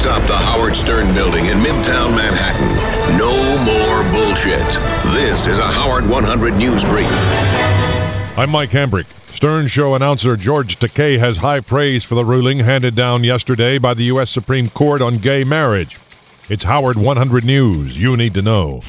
atop the Howard Stern building in Midtown Manhattan. No more bullshit. This is a Howard 100 News Brief. I'm Mike Hambrick. Stern Show announcer George Takei has high praise for the ruling handed down yesterday by the U.S. Supreme Court on gay marriage. It's Howard 100 News. You need to know.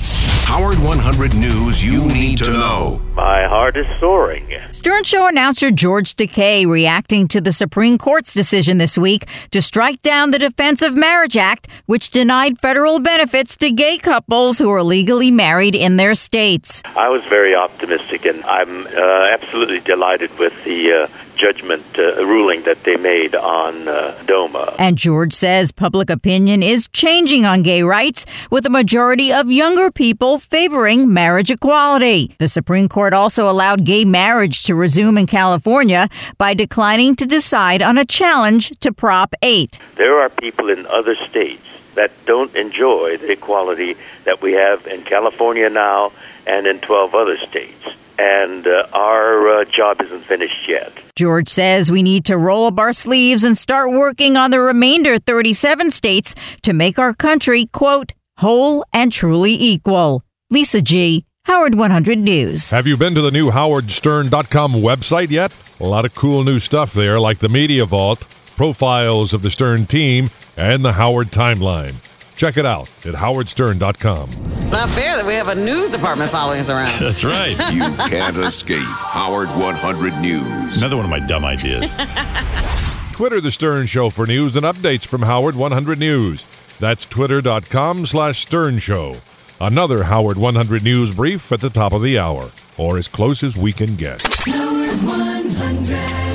Howard 100 News you need to know. My heart is soaring. Stern Show announcer George Takei reacting to the Supreme Court's decision this week to strike down the Defense of Marriage Act, which denied federal benefits to gay couples who are legally married in their states. I was very optimistic, and I'm uh, absolutely delighted with the uh, judgment uh, ruling that they made on uh, DOMA. And George says public opinion is changing on gay rights, with a majority of younger people favoring marriage equality. The Supreme Court also allowed gay marriage to resume in California by declining to decide on a challenge to Prop 8. There are people in other states that don't enjoy the equality that we have in California now and in 12 other states. And uh, our uh, job isn't finished yet. George says we need to roll up our sleeves and start working on the remainder 37 states to make our country, quote, whole and truly equal. Lisa G., Howard 100 News. Have you been to the new howardstern.com website yet? A lot of cool new stuff there, like the Media Vault, profiles of the Stern team, and the Howard Timeline. Check it out at howardstern.com. Not fair that we have a news department following us around. That's right. You can't escape Howard 100 News. Another one of my dumb ideas. Twitter the Stern Show for news and updates from Howard 100 News. That's twitter.com slash Stern Show. Another Howard 100 News brief at the top of the hour, or as close as we can get. Howard 100.